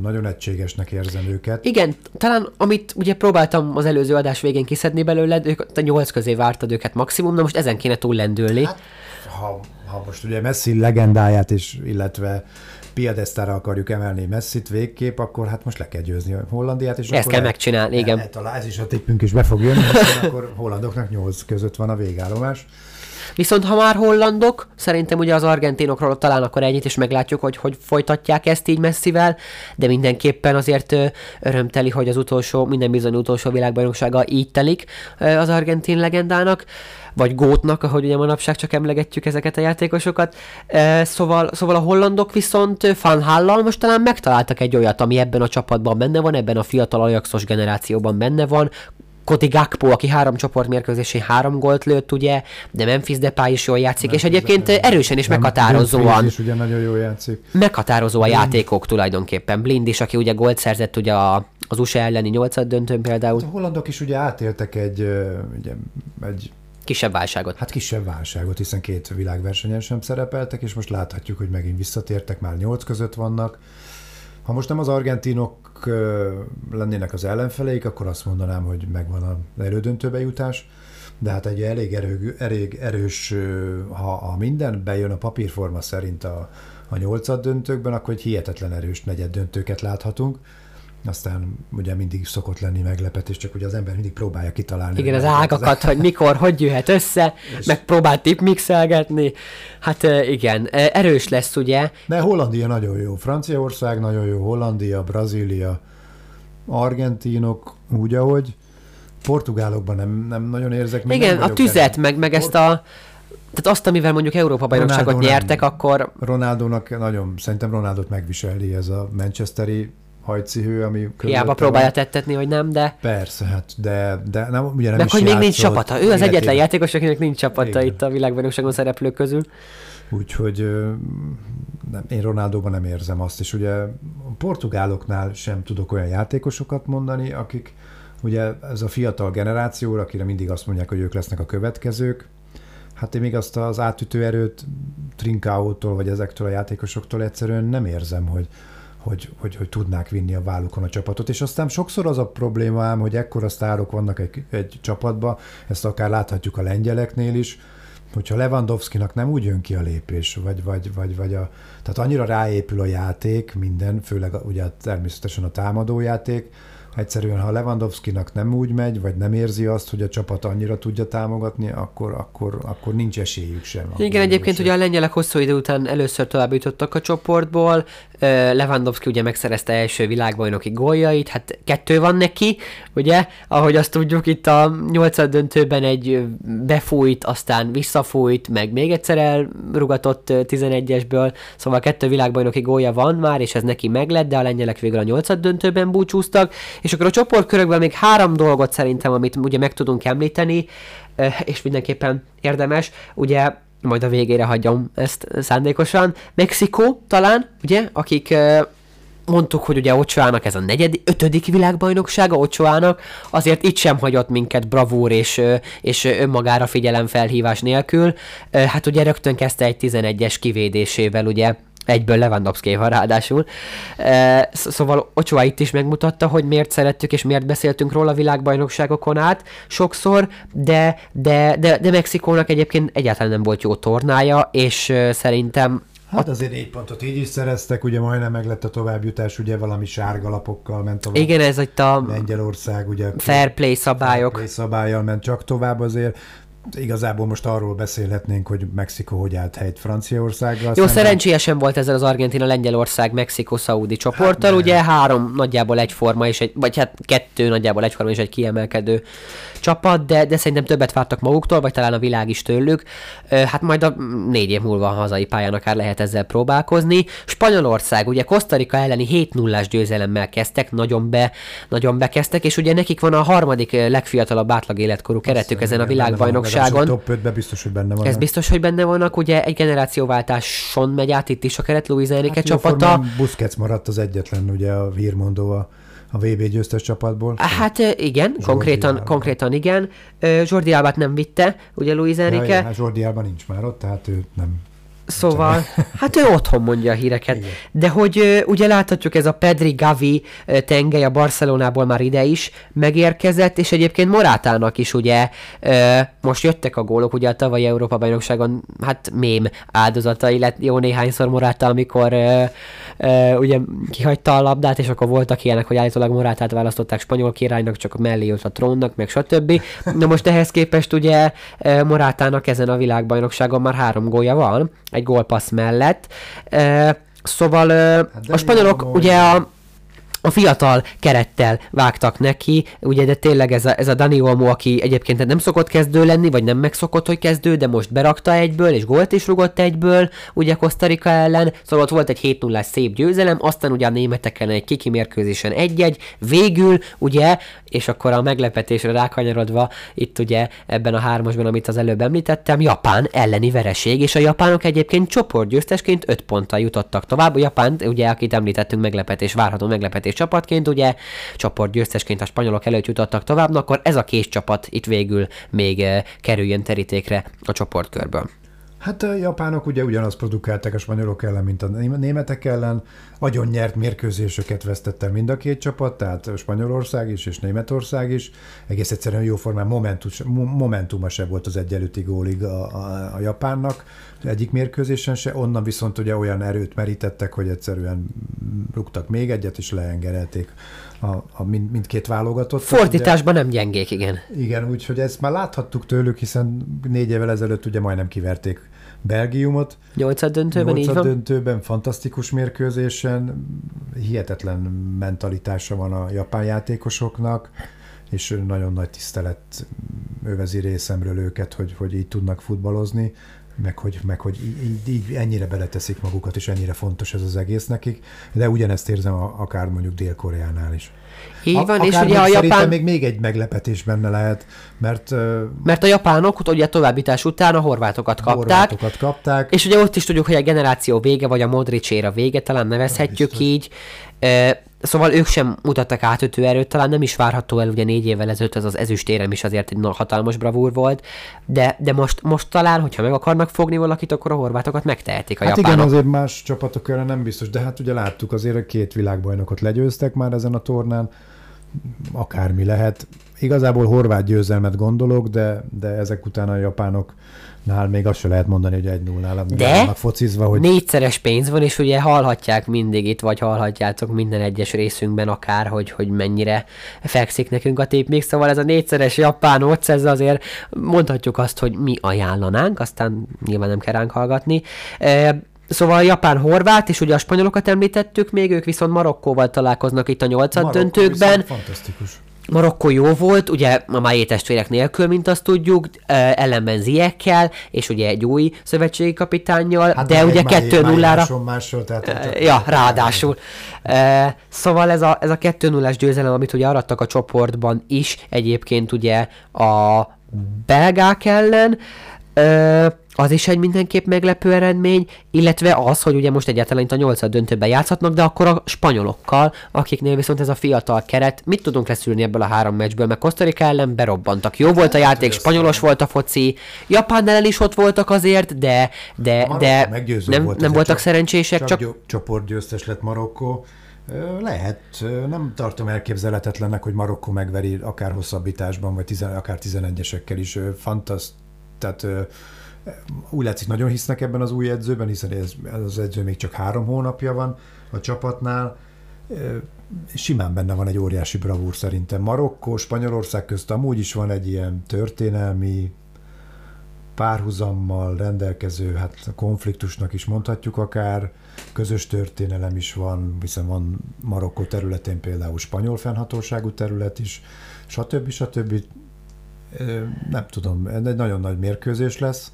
nagyon egységesnek érzem őket. Igen, talán amit ugye próbáltam az előző adás végén kiszedni belőled, ők a nyolc közé vártad őket maximum, na most ezen kéne túl lendülni. Hát, ha, ha most ugye Messi legendáját is, illetve piadesztára akarjuk emelni Messit végképp, akkor hát most le kell győzni a Hollandiát. És Ezt kell megcsinálni, igen. Talán ez is a tippünk is be fog jönni, akkor hollandoknak nyolc között van a végállomás. Viszont ha már hollandok, szerintem ugye az argentinokról talán akkor ennyit is meglátjuk, hogy hogy folytatják ezt így messzivel, de mindenképpen azért örömteli, hogy az utolsó, minden bizony utolsó világbajnoksága így telik az argentin legendának vagy gótnak, ahogy ugye manapság csak emlegetjük ezeket a játékosokat. Szóval, szóval a hollandok viszont Van most talán megtaláltak egy olyat, ami ebben a csapatban benne van, ebben a fiatal Ajaxos generációban benne van, Koti Gakpo, aki három csoportmérkőzésén három gólt lőtt, ugye, de Memphis Depay is jól játszik, nem, és egyébként nem, erősen és meghatározóan. is ugye nagyon jól játszik. Meghatározó a játékok tulajdonképpen. Blind is, aki ugye gólt szerzett ugye az USA elleni nyolcad döntőn például. Hát a hollandok is ugye átéltek egy, ugye, egy Kisebb válságot. Hát kisebb válságot, hiszen két világversenyen sem szerepeltek, és most láthatjuk, hogy megint visszatértek, már nyolc között vannak. Ha most nem az argentinok lennének az ellenfeleik, akkor azt mondanám, hogy megvan az elődöntőbe jutás, de hát egy elég, erő, elég erős, ha, ha minden bejön a papírforma szerint a, a nyolcad döntőkben, akkor egy hihetetlen erős negyed döntőket láthatunk aztán ugye mindig szokott lenni meglepetés, csak ugye az ember mindig próbálja kitalálni. Igen, az ágakat, hogy mikor, hogy jöhet össze, és... meg próbál tipmixelgetni. Hát igen, erős lesz ugye. De Hollandia nagyon jó, Franciaország nagyon jó, Hollandia, Brazília, argentinok úgy, ahogy. Portugálokban nem, nem nagyon érzek. Igen, a tüzet, meg, meg ezt a tehát azt, amivel mondjuk Európa bajnokságot nyertek, nem. akkor... Ronaldónak nagyon, szerintem Ronaldot megviseli ez a Manchesteri hajcihő, ami Hiába próbálja van. tettetni, hogy nem, de... Persze, hát, de, de nem, ugye nem Meg is hogy még nincs csapata. Ő az egyetlen játékos, akinek nincs csapata Igen. itt a világbajnokságon szereplők közül. Úgyhogy nem, én Ronaldóban nem érzem azt, és ugye a portugáloknál sem tudok olyan játékosokat mondani, akik ugye ez a fiatal generáció, akire mindig azt mondják, hogy ők lesznek a következők, hát én még azt az átütő erőt Trinkáótól, vagy ezektől a játékosoktól egyszerűen nem érzem, hogy, hogy, hogy, hogy tudnák vinni a vállukon a csapatot. És aztán sokszor az a probléma ám, hogy ekkora sztárok vannak egy, egy csapatba, ezt akár láthatjuk a lengyeleknél is, hogyha Lewandowski-nak nem úgy jön ki a lépés, vagy, vagy, vagy, vagy a, tehát annyira ráépül a játék, minden, főleg ugye természetesen a támadójáték, egyszerűen, ha Lewandowski-nak nem úgy megy, vagy nem érzi azt, hogy a csapat annyira tudja támogatni, akkor, akkor, akkor nincs esélyük sem. Igen, egyébként sem. ugye a lengyelek hosszú idő után először tovább jutottak a csoportból, Lewandowski ugye megszerezte első világbajnoki góljait, hát kettő van neki, ugye, ahogy azt tudjuk, itt a nyolcad döntőben egy befújt, aztán visszafújt, meg még egyszer elrugatott 11-esből, szóval kettő világbajnoki gólya van már, és ez neki meglett, de a lengyelek végül a nyolcad döntőben búcsúztak, és akkor a csoportkörökben még három dolgot szerintem, amit ugye meg tudunk említeni, és mindenképpen érdemes, ugye majd a végére hagyom ezt szándékosan. Mexikó talán, ugye, akik mondtuk, hogy ugye Ocsoának ez a negyedik, ötödik világbajnoksága Ocsoának, azért itt sem hagyott minket bravúr és, és önmagára figyelemfelhívás nélkül. Hát ugye rögtön kezdte egy 11-es kivédésével, ugye Egyből lewandowski van ráadásul. E, szóval Ochoa itt is megmutatta, hogy miért szerettük és miért beszéltünk róla a világbajnokságokon át sokszor, de, de, de, de Mexikónak egyébként egyáltalán nem volt jó tornája, és szerintem Hát azért négy pontot így is szereztek, ugye majdnem meg lett a továbbjutás, ugye valami sárga lapokkal ment tovább. Igen, ez itt a Lengyelország, ugye fair play szabályok. Fair play szabályal ment csak tovább azért igazából most arról beszélhetnénk, hogy Mexikó hogy állt helyt Franciaországgal. Jó, szerencsésen volt ezzel az Argentina, Lengyelország, Mexikó, Szaudi csoporttal, hát, ugye három nagyjából egyforma, és egy, vagy hát kettő nagyjából egyforma és egy kiemelkedő csapat, de, de szerintem többet vártak maguktól, vagy talán a világ is tőlük. Hát majd a négy év múlva a hazai pályán akár lehet ezzel próbálkozni. Spanyolország, ugye Kosztarika elleni 7 0 győzelemmel kezdtek, nagyon, be, nagyon bekezdtek, és ugye nekik van a harmadik legfiatalabb átlag életkorú keretük ezen a világbajnokságon. Top 5 biztos, hogy benne van. Ez biztos, hogy benne vannak, ugye egy generációváltáson megy át itt is a keret Luis Enrique hát csapata. Busquets maradt az egyetlen, ugye a hírmondó a a VB győztes csapatból? Hát igen, Jordi konkrétan, Alba. konkrétan igen. Jordi Albát nem vitte, ugye Luis Enrique. Ja, ja, hát Jordi Alba nincs már ott, tehát ő nem Szóval, hát ő otthon mondja a híreket. Igen. De hogy ugye láthatjuk, ez a Pedri Gavi tengely a Barcelonából már ide is megérkezett, és egyébként Morátának is ugye most jöttek a gólok, ugye a tavalyi Európa bajnokságon, hát mém áldozatai lett jó néhányszor Morata, amikor ugye kihagyta a labdát, és akkor voltak ilyenek, hogy állítólag Morátát választották spanyol királynak, csak mellé jött a trónnak, meg stb. Na most ehhez képest ugye Morátának ezen a világbajnokságon már három gólja van, egy gólpassz mellett. Szóval hát a spanyolok ugye a a fiatal kerettel vágtak neki, ugye, de tényleg ez a, ez a Dani Olmo, aki egyébként nem szokott kezdő lenni, vagy nem megszokott, hogy kezdő, de most berakta egyből, és gólt is rugott egyből, ugye Kosztarika ellen, szóval ott volt egy 7 0 szép győzelem, aztán ugye a németek ellen egy kiki mérkőzésen egy-egy, végül, ugye, és akkor a meglepetésre rákanyarodva, itt ugye ebben a hármasban, amit az előbb említettem, Japán elleni vereség, és a japánok egyébként csoportgyőztesként 5 ponttal jutottak tovább, a Japán, ugye, akit említettünk, meglepetés, várható meglepetés és csapatként, ugye csoport győztesként a spanyolok előtt jutottak tovább, akkor ez a kés csapat itt végül még eh, kerüljön terítékre a csoportkörből. Hát a japánok ugye ugyanazt produkálták a spanyolok ellen, mint a németek ellen. Agyon nyert mérkőzéseket vesztette mind a két csapat, tehát Spanyolország is és Németország is. Egész egyszerűen jóformán momentuma se volt az egyenlőti gólig a, a, a japánnak egyik mérkőzésen se, onnan viszont ugye olyan erőt merítettek, hogy egyszerűen rúgtak még egyet, és leengerelték a, a mind, mindkét válogatott. Fordításban ugye, nem gyengék, igen. Igen, úgyhogy ezt már láthattuk tőlük, hiszen négy évvel ezelőtt ugye majdnem kiverték Belgiumot. Nyolcad döntőben, Nyolcad így van. döntőben, fantasztikus mérkőzésen, hihetetlen mentalitása van a japán játékosoknak, és nagyon nagy tisztelet övezi részemről őket, hogy, hogy így tudnak futballozni meg hogy, meg hogy így, így ennyire beleteszik magukat, és ennyire fontos ez az egész nekik, de ugyanezt érzem a, akár mondjuk Dél-Koreánál is. Így van, a, és ugye a japán... még még egy meglepetés benne lehet, mert... Mert a japánok ugye továbbítás után a horvátokat kapták. Horvátokat kapták. És ugye ott is tudjuk, hogy a generáció vége, vagy a Modricséra vége, talán nevezhetjük Biztos. így. Szóval ők sem mutattak átütő erőt, talán nem is várható el, ugye négy évvel ezelőtt az az ezüstérem is azért egy hatalmas bravúr volt, de, de most, most talán, hogyha meg akarnak fogni valakit, akkor a horvátokat megtehetik a hát japánok. igen, azért más csapatok ellen nem biztos, de hát ugye láttuk azért, a két világbajnokot legyőztek már ezen a tornán, akármi lehet. Igazából horvát győzelmet gondolok, de, de ezek után a japánok Nál még azt se lehet mondani, hogy egy nullnál De focizva, hogy... négyszeres pénz van, és ugye hallhatják mindig itt, vagy hallhatjátok minden egyes részünkben akár, hogy, hogy mennyire fekszik nekünk a tép még, szóval ez a négyszeres japán ott, ez azért mondhatjuk azt, hogy mi ajánlanánk, aztán nyilván nem kell ránk hallgatni. E, Szóval Japán-Horvát, és ugye a spanyolokat említettük még, ők viszont Marokkóval találkoznak itt a nyolcad döntőkben. Fantasztikus. Marokkó jó volt, ugye a Májé testvérek nélkül, mint azt tudjuk, ellenben Ziekkel, és ugye egy új szövetségi kapitányjal, hát de ugye 2-0-ra... Máshol, tehát ja, ráadásul. Szóval ez a, ez a 2 0 győzelem, amit ugye arattak a csoportban is, egyébként ugye a belgák ellen, az is egy mindenképp meglepő eredmény, illetve az, hogy ugye most egyáltalán itt a nyolcad döntőben játszhatnak, de akkor a spanyolokkal, akiknél viszont ez a fiatal keret, mit tudunk leszűrni ebből a három meccsből, mert Kosztarika ellen berobbantak. Jó volt a hát, játék, spanyolos volt a foci, Japán ellen is ott voltak azért, de, de, de nem, volt nem voltak szerencsések. Csak, csak... csoportgyőztes lett Marokkó. Lehet, nem tartom elképzelhetetlennek, hogy Marokkó megveri akár hosszabbításban, vagy tizen, akár 11-esekkel is. Fantaszt, tehát úgy látszik, nagyon hisznek ebben az új edzőben, hiszen ez, ez az edző még csak három hónapja van a csapatnál. Simán benne van egy óriási bravúr szerintem. Marokkó, Spanyolország közt amúgy is van egy ilyen történelmi párhuzammal rendelkező, hát konfliktusnak is mondhatjuk akár, közös történelem is van, hiszen van Marokkó területén például spanyol fennhatóságú terület is, stb. stb nem tudom, ez egy nagyon nagy mérkőzés lesz.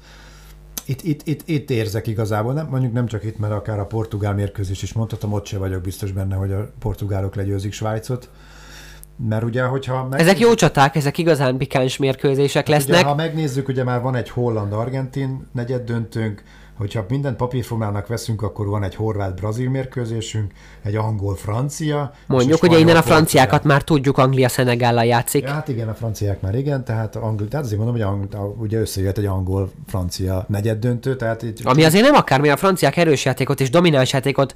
Itt, itt, itt, itt érzek igazából, nem, mondjuk nem csak itt, mert akár a portugál mérkőzés is mondhatom, ott se vagyok biztos benne, hogy a portugálok legyőzik Svájcot. Mert ugye, hogyha... Megnézzük, ezek jó csaták, ezek igazán pikáns mérkőzések lesznek. Ugye, ha megnézzük, ugye már van egy holland-argentin negyed döntőnk, hogyha mindent papírformának veszünk, akkor van egy horvát-brazil mérkőzésünk, egy angol-francia. Mondjuk, ugye innen a franciákat már tudjuk, Anglia Szenegállal játszik. Ja, hát igen, a franciák már igen, tehát, angol, tehát azért mondom, hogy ang, ugye összejött egy angol-francia negyed döntő. Tehát itt, Ami azért nem akármi, a franciák erős játékot és domináns játékot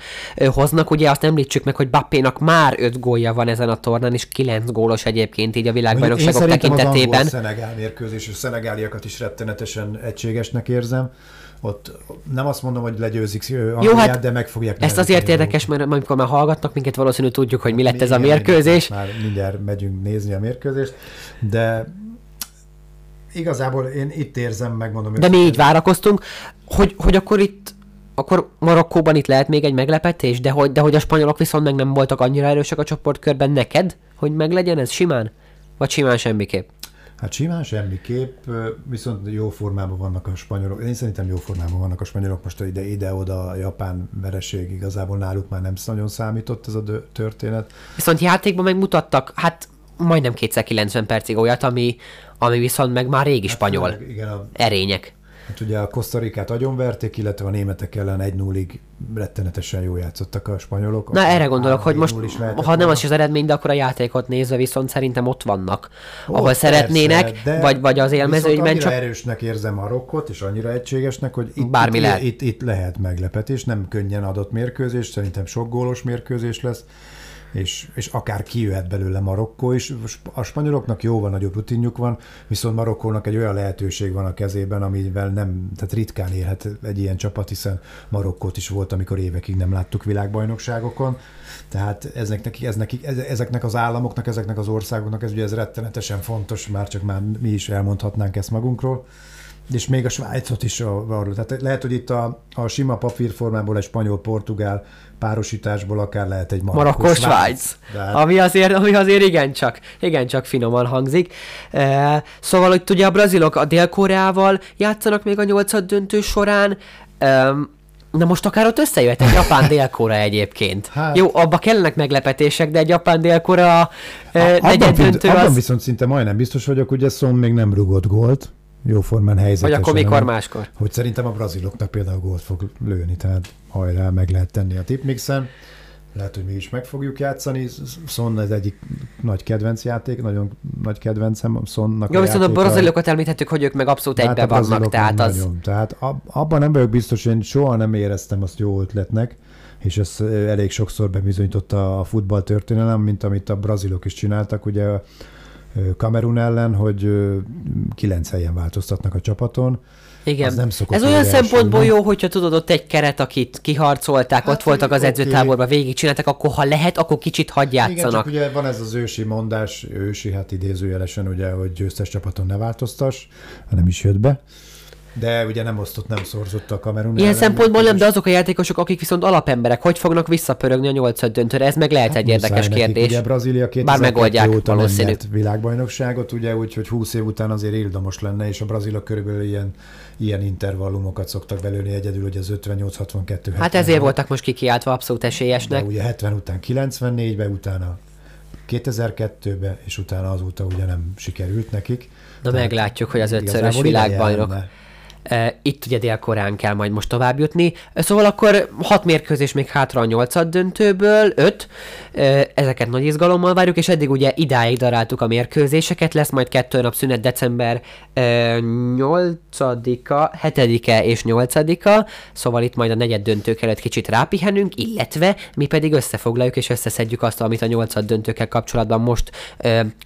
hoznak, ugye azt említsük meg, hogy Bappénak már 5 gólja van ezen a tornán, és 9 gólos egyébként így a világbajnokságok tekintetében. Az Szenegál mérkőzés, és szenegáliakat is rettenetesen egységesnek érzem ott nem azt mondom, hogy legyőzik Angliát, Jó, hát de meg fogják Ezt azért érdekes, mert amikor már hallgatnak minket, valószínűleg tudjuk, hogy mi lett ez a mérkőzés. Már mindjárt megyünk nézni a mérkőzést, de igazából én itt érzem, megmondom. De mi így várakoztunk, hogy, hogy akkor itt akkor Marokkóban itt lehet még egy meglepetés, de hogy, de hogy a spanyolok viszont meg nem voltak annyira erősek a csoportkörben neked, hogy meglegyen ez simán? Vagy simán semmiképp? Hát simán semmiképp, viszont jó formában vannak a spanyolok. Én szerintem jó formában vannak a spanyolok. Most ide, ide-oda a japán vereség igazából náluk már nem nagyon számított ez a történet. Viszont játékban megmutattak, hát majdnem 290 percig olyat, ami, ami viszont meg már régi hát, spanyol. Igen, a... Erények. Hát ugye a Kosztarikát agyonverték, illetve a németek ellen 1-0-ig rettenetesen jól játszottak a spanyolok. Na erre gondolok, hogy most, ha nem az is az eredmény, de akkor a játékot nézve viszont szerintem ott vannak, ott ahol persze, szeretnének, de vagy, vagy az élmezőnyben csak... erősnek érzem a rokkot, és annyira egységesnek, hogy itt, Bármi itt, lehet. Itt, itt, lehet meglepetés, nem könnyen adott mérkőzés, szerintem sok gólos mérkőzés lesz és, és akár kijöhet belőle Marokkó is. A spanyoloknak jóval nagyobb rutinjuk van, viszont Marokkónak egy olyan lehetőség van a kezében, amivel nem, tehát ritkán érhet egy ilyen csapat, hiszen Marokkót is volt, amikor évekig nem láttuk világbajnokságokon. Tehát ezeknek, eznek, ezeknek az államoknak, ezeknek az országoknak ez ugye ez rettenetesen fontos, már csak már mi is elmondhatnánk ezt magunkról és még a Svájcot is arról. Tehát lehet, hogy itt a, a sima papírformából egy spanyol-portugál párosításból akár lehet egy Marokkó Svájc. Hát... Ami azért, ami azért igencsak, igencsak finoman hangzik. E, szóval, hogy ugye a brazilok a Dél-Koreával játszanak még a nyolcad döntő során. E, Na most akár ott összejöhet egy Japán Dél-Korea egyébként. Hát. Jó, abba kellenek meglepetések, de egy Japán Dél-Korea e, negyed döntő az... Abban viszont szinte majdnem biztos vagyok, hogy ez Son még nem rugott gólt jóformán helyzetesen. Vagy akkor mikor máskor? Hogy szerintem a braziloknak például gólt fog lőni, tehát hajrá, meg lehet tenni a tipmixen. Lehet, hogy mi is meg fogjuk játszani. Son ez egyik nagy kedvenc játék, nagyon nagy kedvencem Sonnak Jó, a viszont a brazilokat említettük, hogy ők meg abszolút hát egybe vannak, tehát az... Nagyon. Tehát abban nem vagyok biztos, én soha nem éreztem azt jó ötletnek, és ez elég sokszor bebizonyította a futball történelem, mint amit a brazilok is csináltak. Ugye Kamerun ellen, hogy kilenc helyen változtatnak a csapaton. Igen. Az nem Ez olyan szempontból jó, hogyha tudod, ott egy keret, akit kiharcolták, hát, ott voltak az edzőtáborban, végigcsináltak, akkor ha lehet, akkor kicsit hagyj játszanak. Igen, csak ugye van ez az ősi mondás, ősi, hát idézőjelesen ugye, hogy győztes csapaton ne változtass, hanem is jött be. De ugye nem osztott, nem szorzott a Kamerun. Ilyen szempontból nem, de azok a játékosok, akik viszont alapemberek, hogy fognak visszapörögni a nyolcad döntőre? Ez meg lehet hát egy érdekes nekik. kérdés. Ugye Brazília 2002 Bár megoldják óta valószínű. világbajnokságot, ugye úgyhogy 20 év után azért illamos lenne, és a brazilok körülbelül ilyen, ilyen intervallumokat szoktak belőni egyedül, hogy az 58-62 Hát ezért voltak most kikiáltva abszolút esélyesnek. De ugye 70 után 94-be, utána 2002-be, és utána azóta ugye nem sikerült nekik. Na meglátjuk, hogy az ötszörös világbajnok. Lenne itt ugye délkorán kell majd most tovább jutni. Szóval akkor hat mérkőzés még hátra a nyolcad döntőből, öt. Ezeket nagy izgalommal várjuk, és eddig ugye idáig daráltuk a mérkőzéseket. Lesz majd kettő nap szünet december 8-a, 7-e és 8-a. Szóval itt majd a negyed döntők előtt kicsit rápihenünk, illetve mi pedig összefoglaljuk és összeszedjük azt, amit a nyolcad döntőkkel kapcsolatban most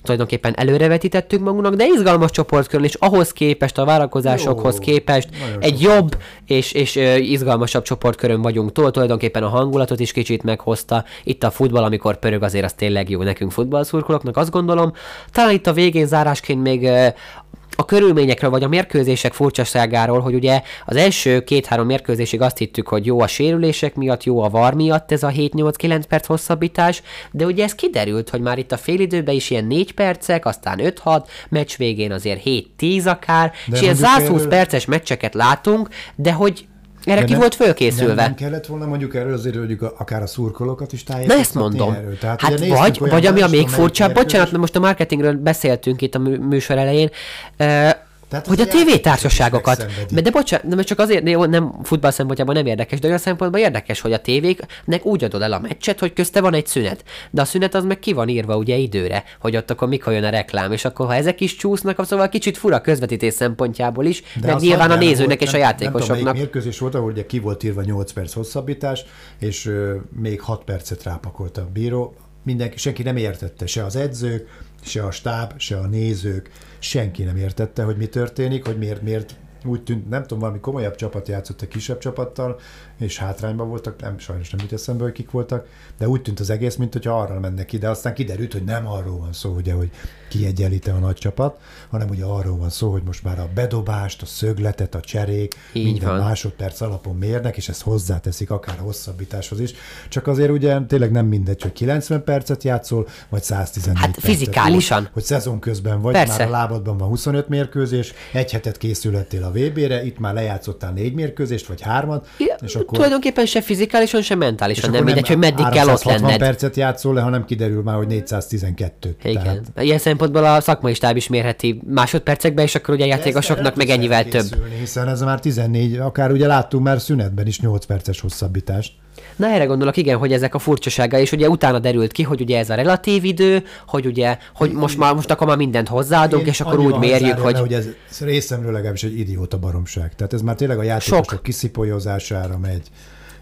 tulajdonképpen előrevetítettünk magunknak, de izgalmas csoportkörül, és ahhoz képest, a várakozásokhoz képest, képest Nagyon egy sokan. jobb és, és izgalmasabb csoportkörön vagyunk túl, tulajdonképpen a hangulatot is kicsit meghozta. Itt a futball, amikor pörög, azért az tényleg jó nekünk futballszurkolóknak, azt gondolom. Talán itt a végén zárásként még a körülményekről, vagy a mérkőzések furcsaságáról, hogy ugye az első két-három mérkőzésig azt hittük, hogy jó a sérülések miatt, jó a var miatt ez a 7-8-9 perc hosszabbítás, de ugye ez kiderült, hogy már itt a félidőben is ilyen 4 percek, aztán 5-6, meccs végén azért 7-10 akár, de és ilyen 120 erről... perces meccseket látunk, de hogy erre ki volt fölkészülve. Nem, nem kellett volna mondjuk erről azért, hogy akár a szurkolókat is tájékoztatni ezt mondom. Erről. Tehát, hát vagy, vagy ami a még furcsább, bocsánat, most a marketingről beszéltünk itt a műsor elején, tehát hogy a tévétársaságokat, megszenvedik. de bocsánat, nem csak azért, jó, nem futball szempontjából nem érdekes, de olyan szempontból érdekes, hogy a tévéknek úgy adod el a meccset, hogy közte van egy szünet. De a szünet az meg ki van írva ugye időre, hogy ott akkor mikor jön a reklám, és akkor ha ezek is csúsznak, szóval kicsit fura közvetítés szempontjából is, de meg nyilván a nézőnek volt, és a nem- Nem tudom, játékosoknak. mérkőzés volt, ahol ugye ki volt írva 8 perc hosszabbítás, és ö, még 6 percet rápakolt a bíró. Mindenki, senki nem értette, se az edzők, se a stáb, se a nézők, senki nem értette, hogy mi történik, hogy miért, miért úgy tűnt, nem tudom, valami komolyabb csapat játszott a kisebb csapattal, és hátrányban voltak, nem, sajnos nem jut eszembe, hogy kik voltak, de úgy tűnt az egész, mint hogyha arra mennek ki, de aztán kiderült, hogy nem arról van szó, ugye, hogy kiegyenlíte a nagy csapat, hanem ugye arról van szó, hogy most már a bedobást, a szögletet, a cserék, Így minden van. másodperc alapon mérnek, és ezt hozzáteszik akár hosszabbításhoz is. Csak azért ugye tényleg nem mindegy, hogy 90 percet játszol, vagy 114 Hát percet. fizikálisan. Úgy, hogy szezon közben vagy, Persze. már a lábadban van 25 mérkőzés, egy hetet készülettél a VB-re, itt már lejátszottál négy mérkőzést, vagy hármat, Ja, és akkor Tulajdonképpen se fizikálisan, se mentálisan nem mindegy, hogy meddig kell ott 360 lenned. percet játszol le, hanem kiderül már, hogy 412. Igen. Tehát, Ilyen szempontból a szakmai stáb is mérheti másodpercekbe, és akkor ugye a játékosoknak meg ennyivel több. Hiszen ez már 14, akár ugye láttunk már szünetben is 8 perces hosszabbítást. Na erre gondolok, igen, hogy ezek a furcsasága, és ugye utána derült ki, hogy ugye ez a relatív idő, hogy ugye, hogy most már most akkor már mindent hozzáadunk, Én és akkor úgy mérjük, hogy... hogy ez részemről legalábbis egy idióta baromság. Tehát ez már tényleg a játékosok Sok. kiszipolyozására megy.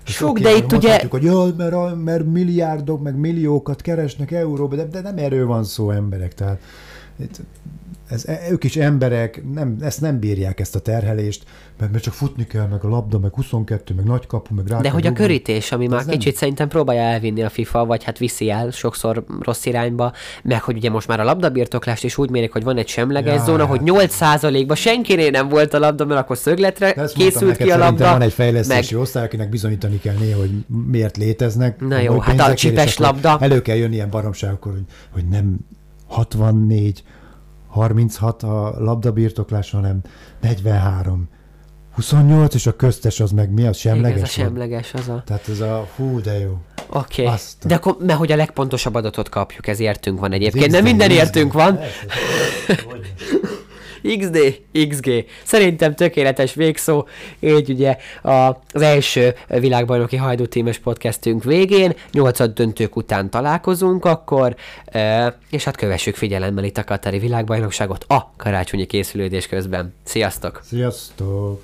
És Sok, de itt ugye- hogy jaj, mert, mert milliárdok, meg milliókat keresnek euróba, de, de nem erről van szó emberek. Tehát ez, e- ők is emberek, nem, ezt nem bírják ezt a terhelést, mert, mert csak futni kell, meg a labda, meg 22, meg nagy kapu, meg rá De hogy a rúgni. körítés, ami már Ez nem- kicsit szerintem próbálja elvinni a FIFA, vagy hát viszi el sokszor rossz irányba, meg hogy ugye most már a labdabirtoklást is úgy mérik, hogy van egy semleges Ja, zóna, hogy hát. 8%-ban senkinél nem volt a labda, mert akkor szögletre készült ki a labda. Van egy fejlesztési meg osztály, akinek bizonyítani kell néha, hogy miért léteznek. Na jó, hát a csipes labda. Elő kell jönni ilyen baromságokkor, hogy, hogy nem 64, 36 a labdabirtoklás, hanem 43, 28, és a köztes az meg mi az igen, semleges? ez a semleges az a... Tehát ez a hú, de jó. Oké. Okay. De akkor, mert hogy a legpontosabb adatot kapjuk, ez értünk van egyébként. XD, Nem minden értünk van. XD, XG. Szerintem tökéletes végszó. Így ugye a, az első világbajnoki hajdú tímes podcastünk végén, nyolcad döntők után találkozunk akkor, és hát kövessük figyelemmel itt a Katari világbajnokságot a karácsonyi készülődés közben. Sziasztok! Sziasztok!